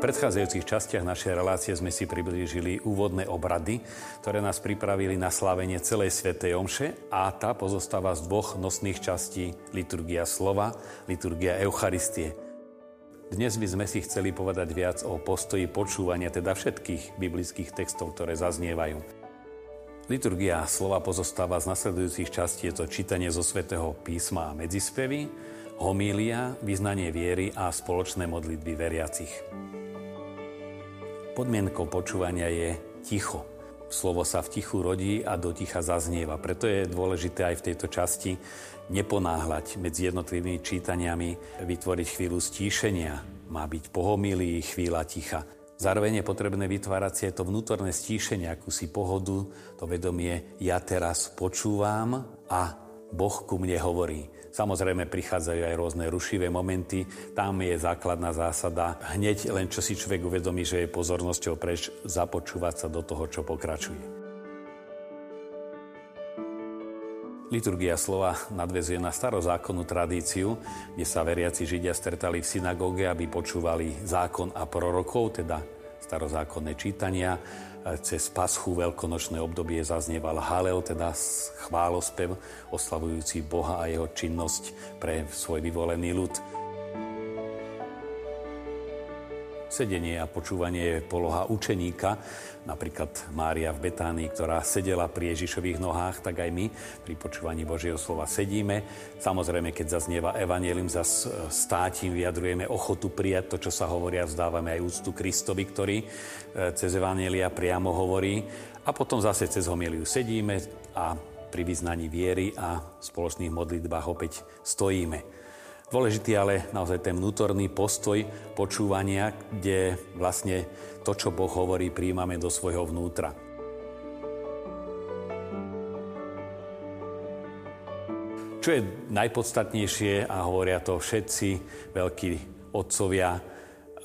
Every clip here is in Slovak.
V predchádzajúcich častiach našej relácie sme si priblížili úvodné obrady, ktoré nás pripravili na slávenie celej Svetej Omše a tá pozostáva z dvoch nosných častí liturgia slova, liturgia Eucharistie. Dnes by sme si chceli povedať viac o postoji počúvania teda všetkých biblických textov, ktoré zaznievajú. Liturgia slova pozostáva z nasledujúcich častí. Je to čítanie zo svätého písma a medzispevy, homília, vyznanie viery a spoločné modlitby veriacich. Podmienkou počúvania je ticho. Slovo sa v tichu rodí a do ticha zaznieva. Preto je dôležité aj v tejto časti neponáhľať medzi jednotlivými čítaniami, vytvoriť chvíľu stíšenia. Má byť pohomilý, chvíľa ticha. Zároveň je potrebné vytvárať si to vnútorné stíšenie, akúsi pohodu, to vedomie, ja teraz počúvam a Boh ku mne hovorí. Samozrejme prichádzajú aj rôzne rušivé momenty. Tam je základná zásada hneď len čo si človek uvedomí, že je pozornosťou preč započúvať sa do toho, čo pokračuje. Liturgia slova nadvezuje na starozákonnú tradíciu, kde sa veriaci Židia stretali v synagóge, aby počúvali zákon a prorokov, teda starozákonné čítania, cez paschu veľkonočné obdobie zaznieval Halel, teda chválospev oslavujúci Boha a jeho činnosť pre svoj vyvolený ľud. Sedenie a počúvanie je poloha učeníka, napríklad Mária v Betánii, ktorá sedela pri Ježišových nohách, tak aj my pri počúvaní Božieho slova sedíme. Samozrejme, keď zaznieva evanelium, zas státím vyjadrujeme ochotu prijať to, čo sa hovoria, vzdávame aj úctu Kristovi, ktorý e, cez evanelia priamo hovorí. A potom zase cez homiliu sedíme a pri vyznaní viery a spoločných modlitbách opäť stojíme. Dôležitý ale naozaj ten vnútorný postoj počúvania, kde vlastne to, čo Boh hovorí, príjmame do svojho vnútra. Čo je najpodstatnejšie, a hovoria to všetci veľkí otcovia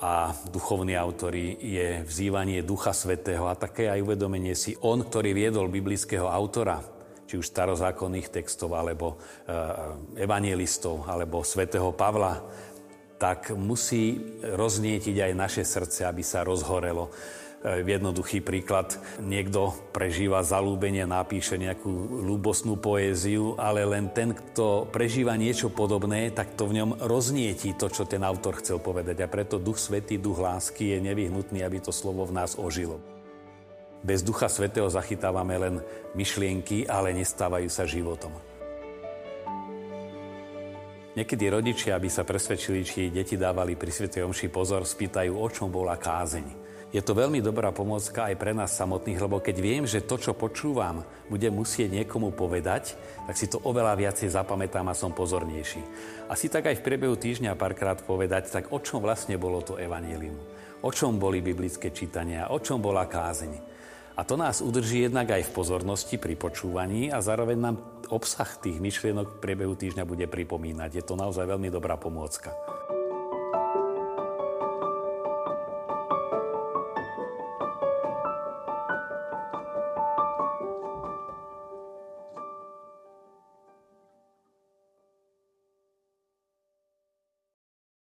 a duchovní autori, je vzývanie Ducha Svetého a také aj uvedomenie si on, ktorý viedol biblického autora, či už starozákonných textov, alebo eh, evangelistov, alebo svätého Pavla, tak musí roznietiť aj naše srdce, aby sa rozhorelo. Eh, jednoduchý príklad, niekto prežíva zalúbenie, napíše nejakú ľúbosnú poéziu, ale len ten, kto prežíva niečo podobné, tak to v ňom roznietí to, čo ten autor chcel povedať. A preto Duch Svetý, Duch lásky je nevyhnutný, aby to slovo v nás ožilo. Bez Ducha Svetého zachytávame len myšlienky, ale nestávajú sa životom. Niekedy rodičia, aby sa presvedčili, či deti dávali pri Svetej Omši pozor, spýtajú, o čom bola kázeň. Je to veľmi dobrá pomocka aj pre nás samotných, lebo keď viem, že to, čo počúvam, budem musieť niekomu povedať, tak si to oveľa viacej zapamätám a som pozornejší. Asi tak aj v priebehu týždňa párkrát povedať, tak o čom vlastne bolo to evanílium? O čom boli biblické čítania? O čom bola kázeň? A to nás udrží jednak aj v pozornosti pri počúvaní a zároveň nám obsah tých myšlienok v priebehu týždňa bude pripomínať. Je to naozaj veľmi dobrá pomôcka.